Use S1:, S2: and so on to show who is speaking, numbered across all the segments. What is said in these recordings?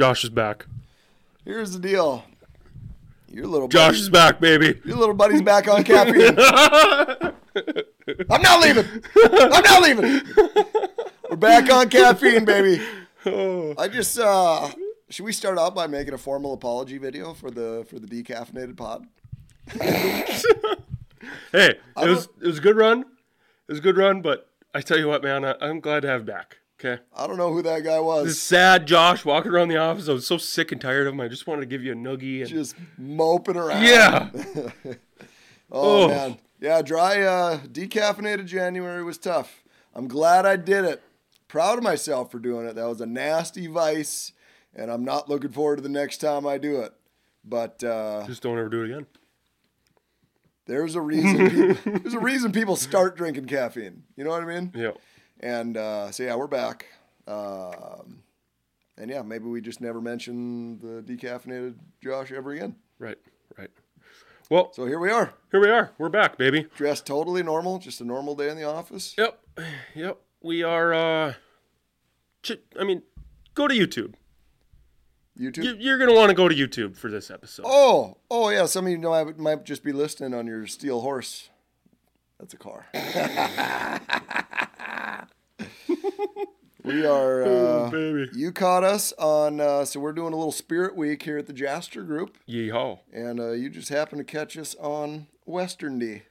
S1: Josh is back.
S2: Here's the deal. Your little
S1: Josh
S2: buddy,
S1: is back, baby.
S2: your little buddy's back on caffeine. I'm not leaving. I'm not leaving. We're back on caffeine, baby.
S1: Oh,
S2: I just uh should we start out by making a formal apology video for the for the decaffeinated pod?
S1: hey, it was it was a good run. It was a good run, but I tell you what, man, I, I'm glad to have back. Okay,
S2: I don't know who that guy was.
S1: this sad Josh walking around the office. I was so sick and tired of him. I just wanted to give you a noogie. And,
S2: Just moping around.
S1: yeah,
S2: Oh,
S1: Oh.
S2: man. Yeah, dry uh decaffeinated January was tough. I'm glad I did it. Proud of myself for doing it. That was a nasty vice, and I'm not looking forward to the next time I do it. But uh,
S1: just don't ever do it again.
S2: there's a reason. People, there's a reason people start drinking caffeine. You know what I mean?
S1: Yeah,
S2: And uh, so yeah, we're back. Um, and yeah, maybe we just never mention the decaffeinated Josh ever again.
S1: right, right. Well,
S2: So here we are,
S1: here we are. We're back, baby.
S2: dressed totally normal, just a normal day in the office.
S1: Yep, yep. We are. uh ch- I mean, go to YouTube.
S2: YouTube.
S1: You, you're gonna want to go to YouTube for this episode.
S2: Oh, oh yeah. Some of you know I might just be listening on your steel horse. That's a car. we are.
S1: Oh,
S2: Uh,
S1: baby.
S2: you caught us on. Uh, so we're doing a little Spirit Week here at the Jaster Group,
S1: Yeehaw!
S2: and uh, you just happened to catch us on Western D.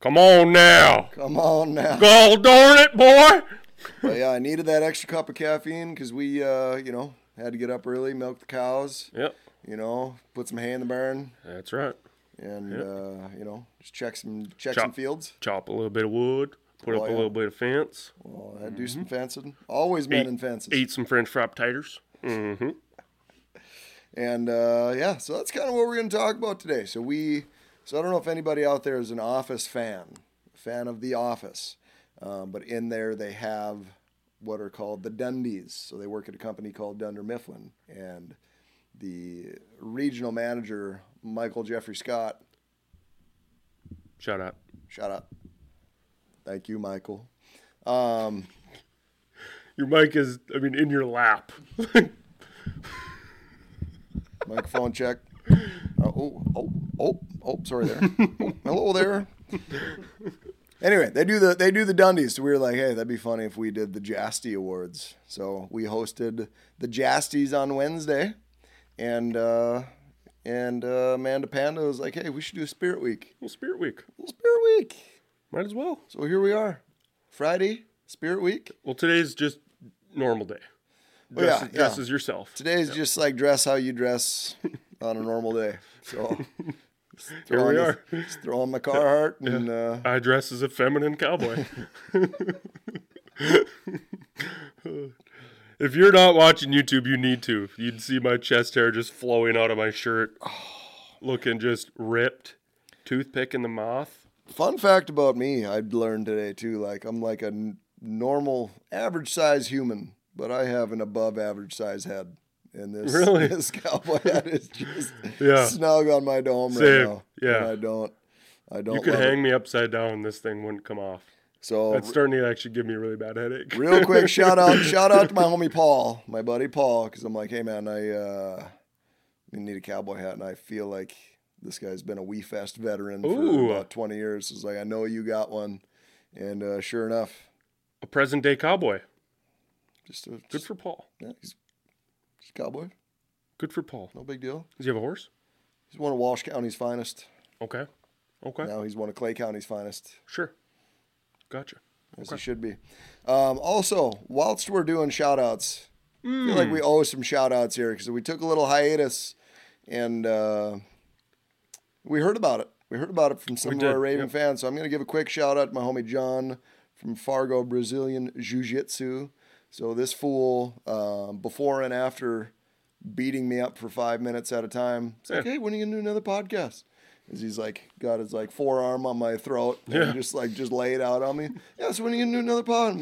S1: Come on now.
S2: Come on now.
S1: God darn it, boy!
S2: But yeah, I needed that extra cup of caffeine because we, uh, you know, had to get up early, milk the cows,
S1: Yep,
S2: you know, put some hay in the barn,
S1: that's right.
S2: and uh, you know, just check some check
S1: Chop.
S2: some fields.
S1: Chop a little bit of wood, put
S2: Oh,
S1: up
S2: yeah.
S1: a little bit of fence,
S2: Well, I do some fencing. Always men in fences.
S1: eat some French fry taters. Mm-hmm.
S2: And uh, yeah, so that's kind of what we're going to talk about today. So we, so I don't know if anybody out there is an Office fan, fan of The Office, um, but in there they have what are called the Dundies. So they work at a company called Dunder Mifflin, and the regional manager Michael Jeffrey Scott.
S1: Shout out.
S2: Shout out. Thank you, Michael. Um,
S1: Your mic is, I mean, in your lap.
S2: Microphone check. Uh, oh, oh, oh, oh, sorry there. Oh, hello there. Anyway, they do the they do the Dundies. So we were like, hey, that'd be funny if we did the Jasty Awards. So we hosted the Jasties on Wednesday, and uh, and uh, Amanda Panda was like, hey, we should do a Spirit Week.
S1: well, Spirit Week.
S2: Well, Spirit Week.
S1: Might as well.
S2: So here we are, Friday, Spirit Week.
S1: Well, today's just normal day.
S2: Oh,
S1: Dress,
S2: yeah,
S1: dress
S2: yeah.
S1: as yourself.
S2: Today's just like dress how you dress on a normal day. So
S1: Here we are.
S2: Just throw on my Carhartt and. Uh,
S1: I dress as a feminine cowboy. if you're not watching YouTube, you need to. You'd see my chest hair just flowing out of my shirt, looking just ripped, toothpick in the mouth.
S2: Fun fact about me, I'd learned today too. Like I'm like a n- normal, average size human, but I have an above average size head. And this
S1: Really?
S2: this cowboy hat is just
S1: Yeah.
S2: snug on my dome right now.
S1: yeah.
S2: and I don't, I don't.
S1: You could hang
S2: It.
S1: me upside down, this thing wouldn't come off.
S2: So
S1: That's starting to actually give me a really bad headache.
S2: real quick, shout out, shout out to my homie Paul, my buddy Paul, because I'm like, hey man, I uh, I need a cowboy hat, and I feel like this guy's been a WE Fest veteran for about 20 years. It's like I know you got one, and uh, sure enough,
S1: a present day cowboy.
S2: just a
S1: Good
S2: just,
S1: for Paul.
S2: yeah, he's, he's a cowboy,
S1: Good for Paul.
S2: no big deal.
S1: Does he have a horse?
S2: He's one of Walsh County's finest.
S1: Okay. Okay.
S2: Now he's one of Clay County's finest,
S1: Sure. Gotcha.
S2: as he should be. Um, also, whilst we're doing shout outs, I feel like
S1: Hmm.
S2: we owe some shout outs here because we took a little hiatus and uh, we heard about it. We heard about it from some
S1: We
S2: of
S1: did,
S2: our Raven
S1: yep.
S2: fans. So I'm going to give a quick shout out to my homie John from Fargo Brazilian Jiu Jitsu. So this fool, um, before and after beating me up for five minutes at a time, it's like,
S1: Yeah.
S2: hey, when are you going to do another podcast? As he's like got his like forearm on my throat
S1: Yeah.
S2: and just like just lay it out on me. Yeah, so when are you gonna do another pod?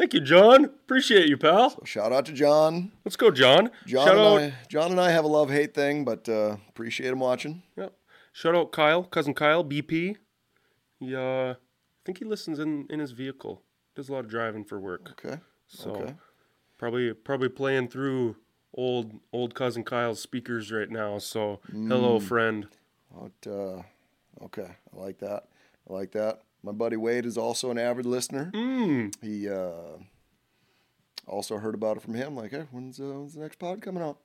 S1: Thank you, John. Appreciate you, pal.
S2: Shout out to John.
S1: Let's go, John.
S2: John
S1: Shout
S2: and
S1: out,
S2: I, John and I have a love hate thing, but uh, appreciate him watching.
S1: yeah. Shout out Kyle, cousin Kyle, BP. He, uh, I think he listens in in his vehicle. Does a lot of driving for work.
S2: Okay.
S1: So
S2: Okay.
S1: probably probably playing through old old cousin Kyle's speakers right now. So hello,
S2: Mm.
S1: friend.
S2: What, uh, okay, I like that. I like that. My buddy Wade is also an avid listener.
S1: Mm.
S2: He uh, also heard about it from him. Like, hey, when's, uh, when's the next pod coming out?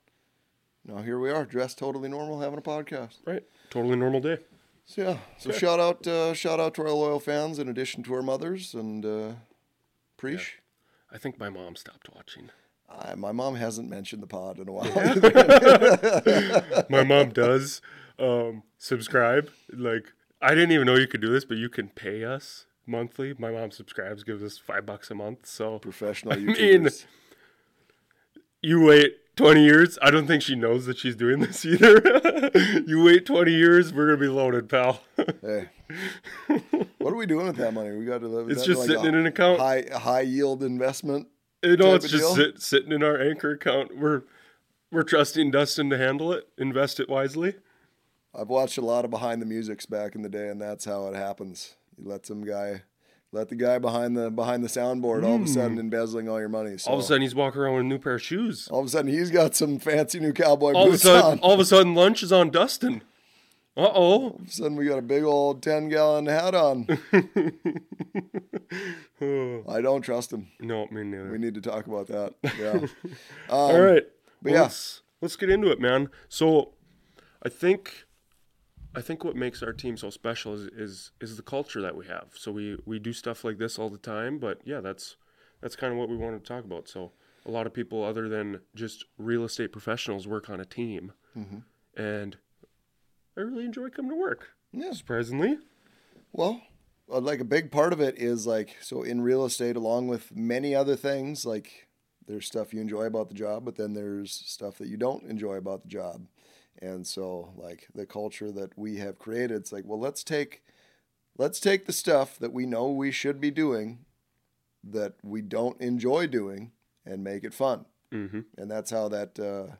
S2: Now here we are, dressed totally normal, having a podcast.
S1: Right. Totally normal day.
S2: So yeah, so
S1: Yeah.
S2: shout out, uh, shout out to our loyal fans, in addition to our mothers and uh, Preach.
S1: I think my mom stopped watching.
S2: I, my mom hasn't mentioned the pod in a while.
S1: my mom does um, subscribe. Like I didn't even know you could do this, but you can pay us monthly. My mom subscribes, gives us five bucks a month. So
S2: Professional
S1: mean-
S2: YouTubers.
S1: you wait 20 years. I don't think she knows that she's doing this either. you wait 20 years, we're gonna be loaded, pal.
S2: hey, what are we doing with that money? We got to live.
S1: It's just sitting in an account.
S2: high high yield investment.
S1: Uh, you know, it's just sit, sitting in our anchor account. We're we're trusting Dustin to handle it, invest it wisely.
S2: I've watched a lot of behind the musics back in the day, and that's how it happens. You let some guy, let the guy behind the behind the soundboard all of a sudden embezzling all your money. So
S1: Hmm. All of a sudden, he's walking around with a new pair of shoes.
S2: all of a sudden he's got some fancy new cowboy
S1: All of a
S2: boots
S1: sudden,
S2: on.
S1: all of a sudden, lunch is on Dustin. Uh oh.
S2: All of a sudden we got a big old ten gallon hat on. I don't trust him.
S1: No, me neither.
S2: We need to talk about that. Yeah.
S1: All right,
S2: but
S1: well,
S2: yeah.
S1: let's let's get into it, man. So, I think, I think what makes our team so special is is is the culture that we have. So we we do stuff like this all the time, but yeah, that's that's kind of what we wanted to talk about. So a lot of people, other than just real estate professionals, work on a team,
S2: Mm-hmm.
S1: and I really enjoy coming to work.
S2: Yeah.
S1: Surprisingly,
S2: Well, uh, like a big part of it is like so in real estate, along with many other things, like there's stuff you enjoy about the job, but then there's stuff that you don't enjoy about the job. And so like the culture that we have created, it's like, well, let's take let's take the stuff that we know we should be doing that we don't enjoy doing and make it fun.
S1: hmm
S2: And that's how that uh,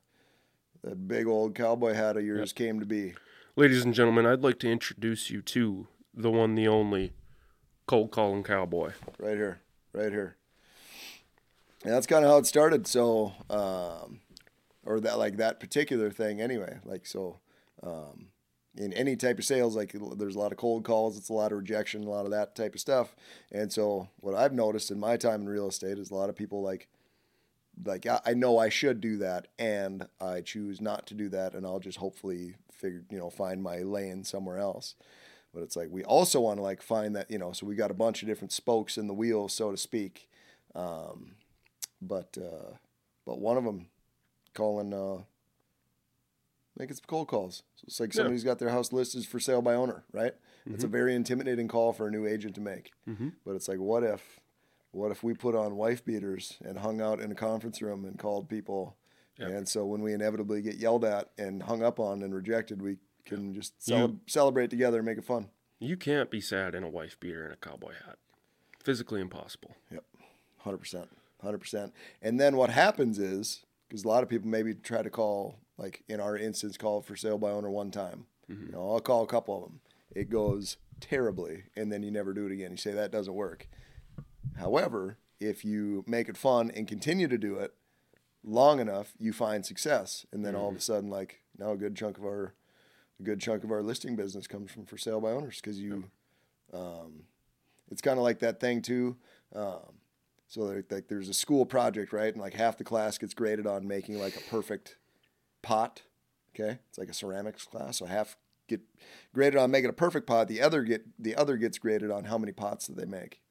S2: that big old cowboy hat of yours came to be.
S1: ladies and gentlemen, I'd like to introduce you to the one, the only, cold calling cowboy.
S2: right here, right here. And that's kind of how it started. So, um, or that like that particular thing anyway. Like so, um, in any type of sales, like there's a lot of cold calls, it's a lot of rejection, a lot of that type of stuff. And so, what I've noticed in my time in real estate is a lot of people like, like I know I should do that, and I choose not to do that, and I'll just hopefully figure, you know, find my lane somewhere else. But it's like we also want to like find that, you know, so we got a bunch of different spokes in the wheel, so to speak. Um, but uh, but one of them calling uh, making some cold calls. So it's like
S1: Yeah.
S2: somebody's got their house listed for sale by owner, right? It's a very intimidating call for a new agent to make.
S1: Mhm.
S2: But it's like, what if, what if we put on wife beaters and hung out in a conference room and called people? And so when we inevitably get yelled at and hung up on and rejected, we can just cele- celebrate together and make it fun.
S1: You can't be sad in a wife beater and a cowboy hat. Physically impossible.
S2: Yep, Hundred percent, hundred percent. And then what happens is because a lot of people maybe try to call, like in our instance, call for sale by owner one time. You know, I'll call a couple of them. It goes terribly, and then you never do it again. You say that doesn't work. However, if you make it fun and continue to do it long enough, you find success, and then all of a sudden, like now, a good chunk of our, a good chunk of our listing business comes from for sale by owners because you, um, it's kind of like that thing too. Um, so like, like there's a school project, right? And like half the class gets graded on making like a perfect pot. Okay, it's like a ceramics class. So half get graded on making a perfect pot. The other get the other gets graded on how many pots that they make.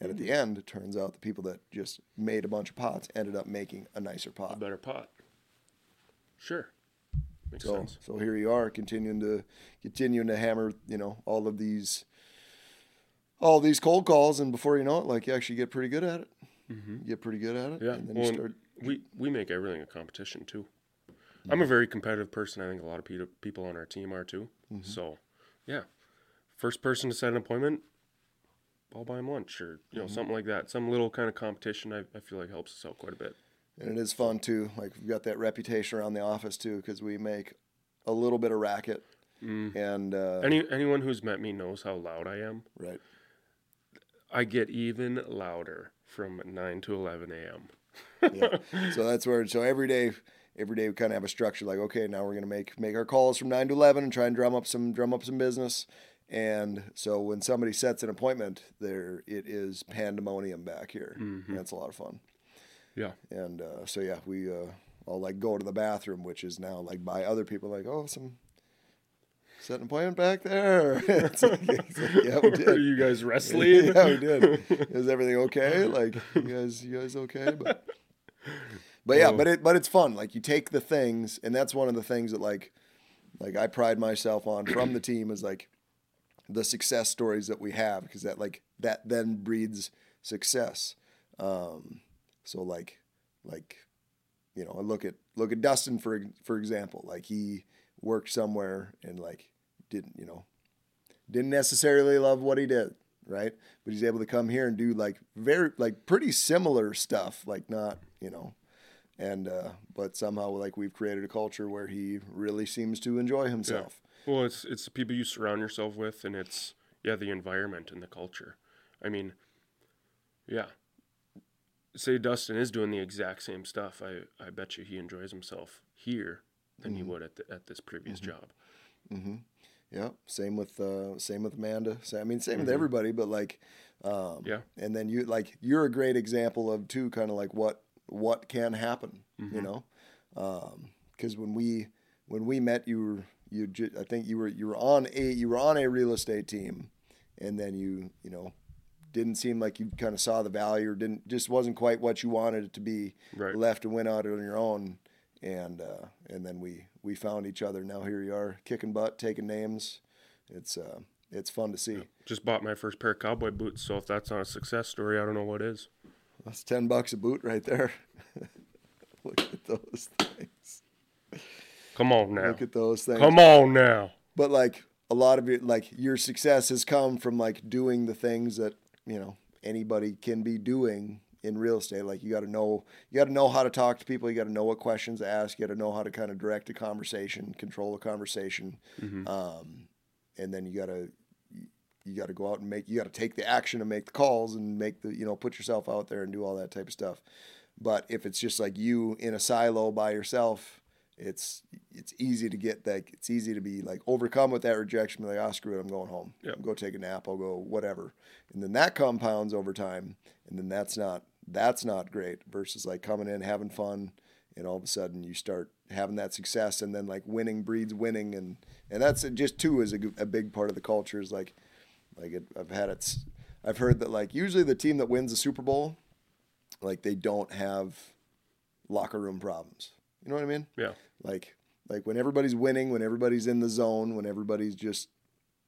S2: And at the mm. end, it turns out the people that just made a bunch of pots ended up making a nicer pot.
S1: A better pot. Sure. Makes
S2: So
S1: sense.
S2: so here you are continuing to continuing to hammer, you know, all of these all these cold calls and before you know it, like you actually get pretty good at it. You get pretty good at it.
S1: Yeah.
S2: And then
S1: well,
S2: you start
S1: we, we make everything a competition too. I'm a very competitive person. I think a lot of pe- people on our team are too. Mm-hmm. So, yeah. First person to set an appointment, I'll buy him lunch or, you know, mm-hmm. something like that. Some little kind of competition I, I feel like helps us out quite a bit.
S2: And it is fun too. Like we've got that reputation around the office too, because we make a little bit of racket. Mm. And uh,
S1: Any Anyone who's met me knows how loud I am.
S2: right,
S1: I get even louder from 9 to 11 a.m.
S2: yeah. So that's where so every day every day we kind of have a structure like okay now we're gonna make make our calls from nine to eleven and try and drum up some drum up some business. And so when somebody sets an appointment, there it is pandemonium back here.
S1: Mm-hmm.
S2: That's a lot of fun.
S1: Yeah.
S2: And uh, so yeah, we uh, all like go to the bathroom, which is now like by other people like oh some set an appointment back there. it's like, it's like, yeah, we did.
S1: Are you guys wrestling?
S2: yeah, we did. Is everything okay? Like you guys, you guys okay? But but yeah,
S1: Oh.
S2: but it but it's fun. Like you take the things, and that's one of the things that like like I pride myself on from the team is like the success stories that we have because that like that then breeds success. Um, so like like you know, I look at look at Dustin for for example. Like he worked somewhere and like didn't you know didn't necessarily love what he did, right? But he's able to come here and do like very like pretty similar stuff, like not you know, and uh, but somehow like we've created a culture where he really seems to enjoy himself.
S1: Well, it's it's the people you surround yourself with, and it's yeah the environment and the culture. I mean, yeah. Say Dustin is doing the exact same stuff. I I bet you he enjoys himself here than he mm-hmm. would at the, at this previous mm-hmm. job. Mm-hmm.
S2: Yeah, same with uh, same with Amanda. I mean, same with everybody, but like, um,
S1: Yeah.
S2: And then you like you're a great example of too, kind of like what what can happen, you know, because when we when we met, you were you ju- I think you were you were on a you were on a real estate team, and then you you know didn't seem like you kind of saw the value or didn't just wasn't quite what you wanted it to be.
S1: Right.
S2: Left and went out on your own, and uh, and then we we found each other. Now here you are, kicking butt, taking names. It's uh, it's fun to see.
S1: Just bought my first pair of cowboy boots, so if that's not a success story, I don't know what is.
S2: That's ten bucks a boot right there. Look at those things.
S1: Come on now.
S2: Look at those things.
S1: Come on now.
S2: But like a lot of it, like your success has come from like doing the things that you know anybody can be doing in real estate. Like you got to know, you got to know how to talk to people. You got to know what questions to ask. You got to know how to kind of direct a conversation, control a conversation, um, and then you got to you got to go out and make you got to take the action and make the calls and make the you know put yourself out there and do all that type of stuff. But if it's just like you in a silo by yourself, it's it's easy to get like It's easy to be like overcome with that rejection. Be like, ah, screw it, I'm going home.
S1: Yep.
S2: I'll go take a nap. I'll go whatever, and then that compounds over time, and then that's not that's not great. Versus like coming in having fun, and all of a sudden you start having that success, and then like winning breeds winning, and and that's just too is a big part of the culture. Is like like it, I've had it. I've heard that like usually the team that wins the Super Bowl, like they don't have locker room problems. You know what I mean?
S1: Yeah.
S2: Like like when everybody's winning, when everybody's in the zone, when everybody's just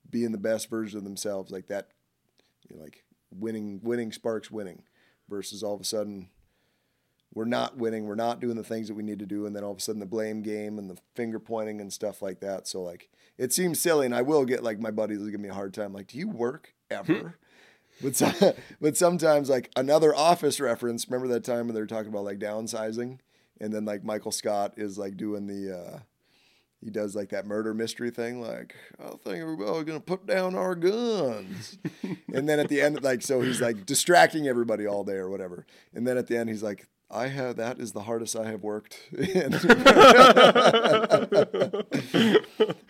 S2: being the best version of themselves, like that, you know, like winning winning sparks winning, versus all of a sudden we're not winning, we're not doing the things that we need to do, and then all of a sudden the blame game and the finger pointing and stuff like that. So like it seems silly, and I will get like my buddies will give me a hard time, like, do you work ever? But so, but sometimes like another office reference. Remember that time when they were talking about like downsizing, and then like Michael Scott is like doing the uh, he does like that murder mystery thing. Like I think we're gonna put down our guns, and then at the end, like so he's like distracting everybody all day or whatever, and then at the end he's like. I have that is the hardest I have worked. in."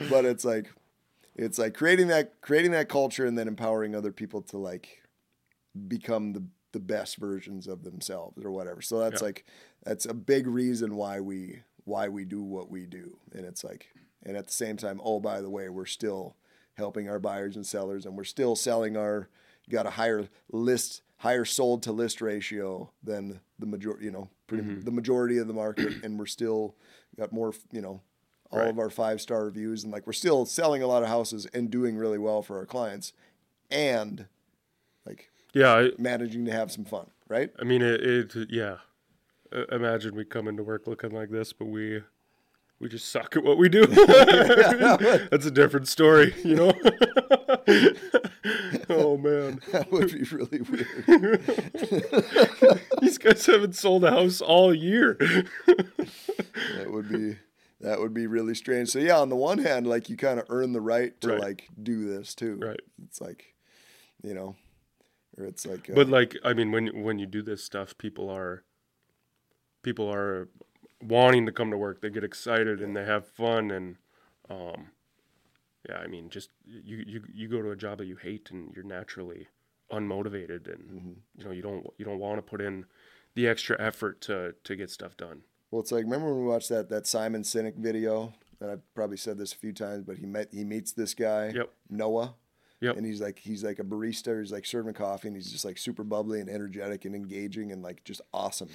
S2: but it's like it's like creating that creating that culture and then empowering other people to like become the the best versions of themselves or whatever. So that's
S1: Yeah.
S2: like that's a big reason why we why we do what we do. And it's like and at the same time, oh by the way, we're still helping our buyers and sellers and we're still selling our got a higher list higher sold to list ratio than the majority, you know, pretty, mm-hmm. the majority of the market and we're still got more, you know, all
S1: Right.
S2: of our five star reviews and like we're still selling a lot of houses and doing really well for our clients and like
S1: Yeah. I,
S2: managing to have some fun, right?
S1: I mean, it, it yeah. Imagine we come into work looking like this, but we we just suck at what we do. That's a different story, you know. oh man,
S2: That would be really weird.
S1: these guys haven't sold a house all year.
S2: That would be that would be really strange. So yeah, on the one hand, like you kind of earn the right to
S1: Right.
S2: like do this too.
S1: Right.
S2: It's like, you know, or it's like uh,
S1: But like, I mean, when when you do this stuff, people are people are wanting to come to work. They get excited and they have fun and um, yeah. I mean, just you you you go to a job that you hate and you're naturally unmotivated and
S2: Mm-hmm.
S1: you know you don't you don't want to put in the extra effort to to get stuff done.
S2: Well, it's like remember when we watched that that Simon Sinek video? And I've probably said this a few times, but he met he meets this guy
S1: Yep.
S2: Noah.
S1: Yep.
S2: And he's like he's like a barista. He's like serving coffee, and he's just like super bubbly and energetic and engaging and like just awesome.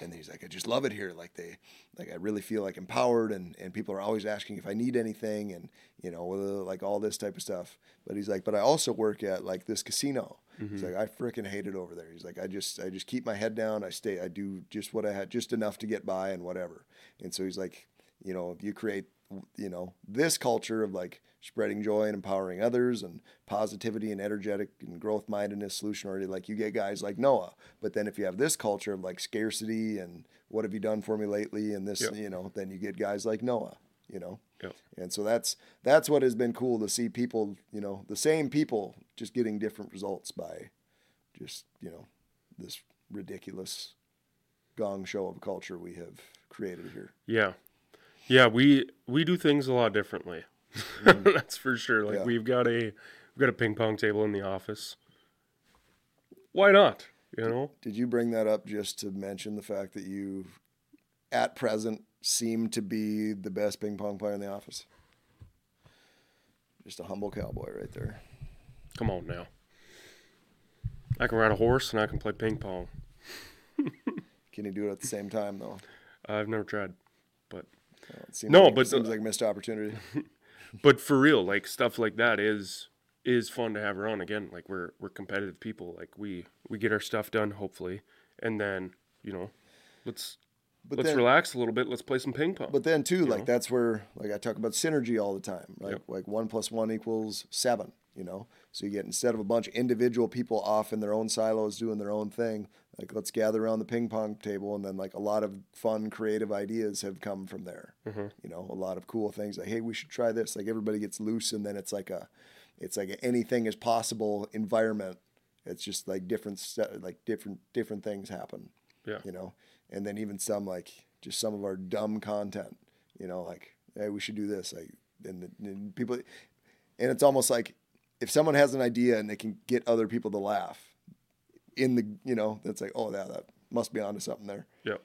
S2: And he's like, I just love it here. Like they, like I really feel like empowered, and and people are always asking if I need anything, and you know, like all this type of stuff. But he's like, but I also work at like this casino. He's mm-hmm. like, I freaking hate it over there. He's like, I just I just keep my head down. I stay. I do just what I had, just enough to get by and whatever. And so he's like, you know, if you create, you know, this culture of like spreading joy and empowering others and positivity and energetic and growth mindedness, solution oriented, like you get guys like Noah. But then if you have this culture of like scarcity and what have you done for me lately and this,
S1: Yep.
S2: you know, then you get guys like Noah, you know.
S1: Yep.
S2: And so that's that's what has been cool to see people, you know, the same people just getting different results by just, you know, this ridiculous gong show of culture we have created here.
S1: Yeah, yeah. We we do things a lot differently. Mm-hmm. That's for sure. Like
S2: Yeah.
S1: we've got a we've got a ping pong table in the office. Why not? You know.
S2: Did you bring that up just to mention the fact that you, at present, seem to be the best ping pong player in the office? Just a humble cowboy right there.
S1: Come on now. I can ride a horse and I can play ping pong.
S2: Can you do it at the same time though?
S1: I've never tried,
S2: Uh, It seems
S1: No,
S2: like,
S1: but-
S2: it seems like a missed opportunity.
S1: but for real, like stuff like that is is fun to have around. Again, like we're we're competitive people. Like we we get our stuff done hopefully, and then you know, let's
S2: But
S1: let's
S2: then,
S1: relax a little bit. Let's play some ping pong.
S2: but then too, like
S1: know?
S2: that's where like I talk about synergy all the time. Like
S1: Yep.
S2: like one plus one equals seven. You know, so you get instead of a bunch of individual people off in their own silos doing their own thing, like let's gather around the ping pong table, and then like a lot of fun, creative ideas have come from there. Mm-hmm. You know, a lot of cool things like, hey, we should try this. Like everybody gets loose, and then it's like a, it's like anything is possible environment. It's just like different, st- like different different things happen
S1: yeah,
S2: you know, and then even some like just some of our dumb content, you know, like hey, we should do this, like, and, the, and people, and it's almost like if someone has an idea and they can get other people to laugh, in the you know, that's like oh yeah, that must be onto something there.
S1: yeah.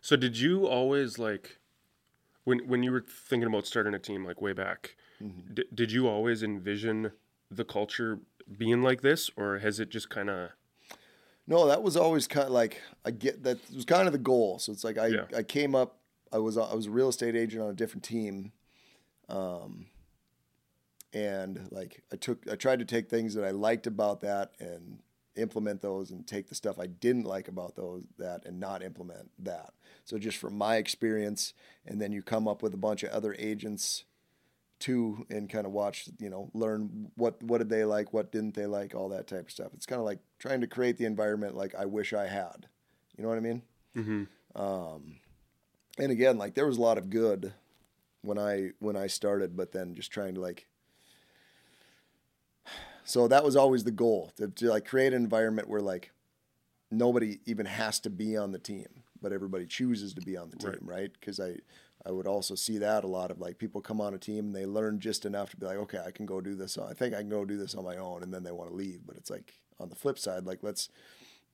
S1: So did you always like when when you were thinking about starting a team like way back?
S2: Mm-hmm.
S1: D- did you always envision the culture being like this, or has it just kind of
S2: No, that was always kind of like I get that was kind of the goal. So it's like I
S1: Yeah.
S2: I came up. I was I was a real estate agent on a different team, um, and like I took I tried to take things that I liked about that and implement those, and take the stuff I didn't like about those that and not implement that. So just from my experience, and then you come up with a bunch of other agents too and kind of watch you know learn what what did they like what didn't they like all that type of stuff it's kind of like trying to create the environment like i wish i had you know what i mean
S1: Mm-hmm.
S2: um, and again like there was a lot of good when i when i started but then just trying to like so that was always the goal to, to like create an environment where like nobody even has to be on the team but everybody chooses to be on the team right? Because i i would also see that a lot of like people come on a team and they learn just enough to be like okay i can go do this i think i can go do this on my own and then they want to leave. But it's like on the flip side like let's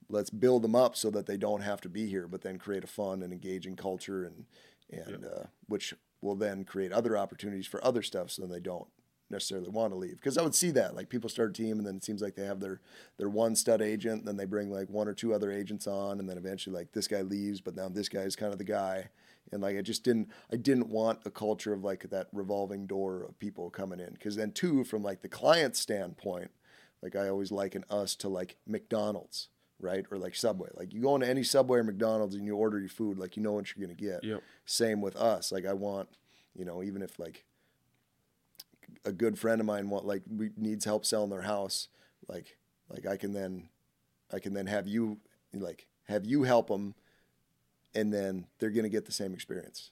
S2: let's build them up so that they don't have to be here but then create a fun and engaging culture and and uh, which will then create other opportunities for other stuff so then they don't necessarily want to leave. Because i would see that like people start a team and then it seems like they have their their one stud agent and then they bring like one or two other agents on and then eventually like this guy leaves but now this guy is kind of the guy. And like i just didn't i didn't want a culture of like that revolving door of people coming in. Because then too from like the client standpoint like i always liken us to like mcdonald's right? Or like subway. Like you go into any subway or mcdonald's and you order your food like you know what you're going to get.
S1: Yep.
S2: same with us. Like i want you know even if like a good friend of mine want like we needs help selling their house like like i can then i can then have you like have you help them and then they're going to get the same experience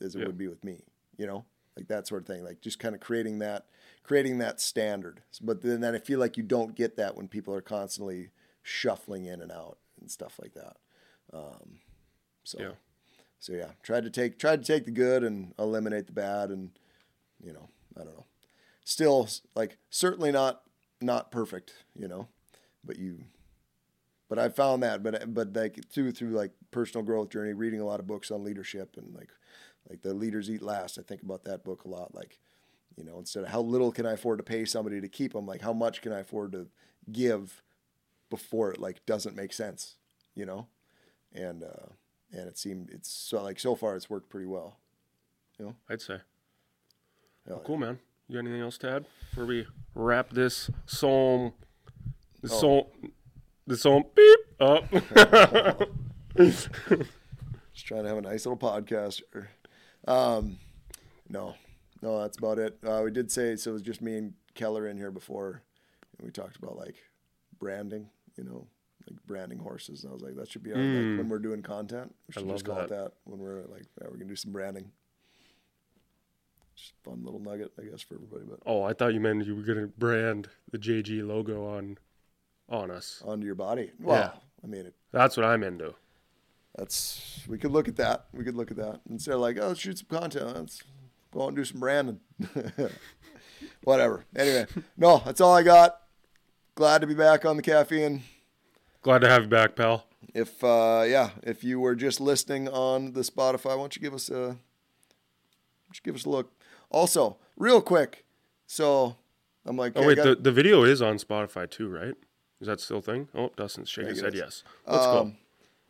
S2: as it
S1: Yeah.
S2: would be with me you know like that sort of thing. Like just kind of creating that creating that standard. But then, then I feel like you don't get that when people are constantly shuffling in and out and stuff like that. Um, so
S1: Yeah.
S2: so yeah, tried to take tried to take the good and eliminate the bad, and you know I don't know. Still like certainly not not perfect, you know, but you. But I found that, but but like through through like personal growth journey, reading a lot of books on leadership and like like the leaders eat last. I think about that book a lot. Like, you know, instead of how little can I afford to pay somebody to keep them, like how much can I afford to give before it like doesn't make sense, you know, and uh, and it seemed it's so like so far it's worked pretty well. You know?
S1: I'd say.
S2: Yeah.
S1: Cool, man. You got anything else to add before we wrap this psalm? The
S2: Oh.
S1: psalm. The psalm. Beep up.
S2: Just trying to have a nice little podcast. Um, no, no, that's about it. Uh, we did say so. It was just me and Keller in here before, and we talked about like branding. You know, like branding horses. And I was like, that should be our, like, when we're doing content. We should
S1: love
S2: just call it
S1: that.
S2: that when we're like, yeah, we're gonna do some branding. Just fun little nugget, I guess, for everybody. But
S1: oh, I thought you meant you were gonna brand the JG logo on, on us.
S2: onto your body. Well,
S1: Yeah.
S2: I mean, it,
S1: That's what I'm into.
S2: that's we could look at that. We could look at that instead of like, oh, let's shoot some content. Let's go out and do some branding. Whatever. Anyway, no, that's all I got. Glad to be back on the caffeine.
S1: Glad to have you back, pal.
S2: If uh, yeah, if you were just listening on the Spotify, why don't you give us a just give us a look. Also, real quick, so I'm like,
S1: Oh wait,
S2: got-
S1: the, the video is on Spotify too, right? Is that still a thing? Oh, Dustin's shaking his head. Yes. Let's go.
S2: Um,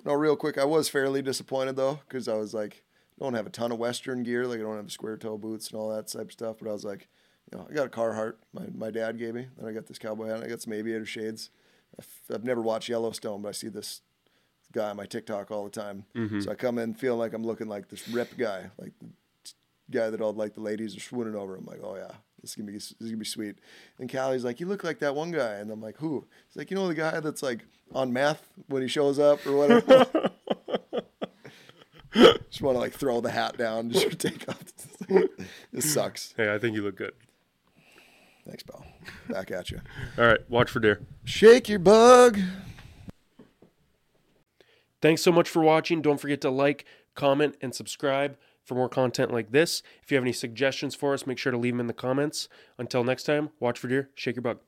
S2: No, real quick, I was fairly disappointed though, because I was like, I don't have a ton of Western gear, like I don't have the square toe boots and all that type of stuff. But I was like, you know, I got a Carhartt, my my dad gave me. Then I got this cowboy hat. and I got some aviator shades. I've, I've never watched Yellowstone, but I see this guy on my TikTok all the time. So I come in feeling like I'm looking like this rip guy, like guy that all like the ladies are swooning over. I'm like, oh yeah, this is gonna be this is gonna be sweet. And Callie's like, you look like that one guy, and I'm like, who? He's like, you know the guy that's like on meth when he shows up or whatever. just want to like throw the hat down, just take off. this sucks.
S1: Hey, I think you look good.
S2: Thanks, pal. Back at you.
S1: All right, watch for deer.
S2: Shake your bug.
S1: Thanks so much for watching. Don't forget to like, comment, and subscribe for more content like this. If you have any suggestions for us, make sure to leave them in the comments. Until next time, watch for deer, shake your bug.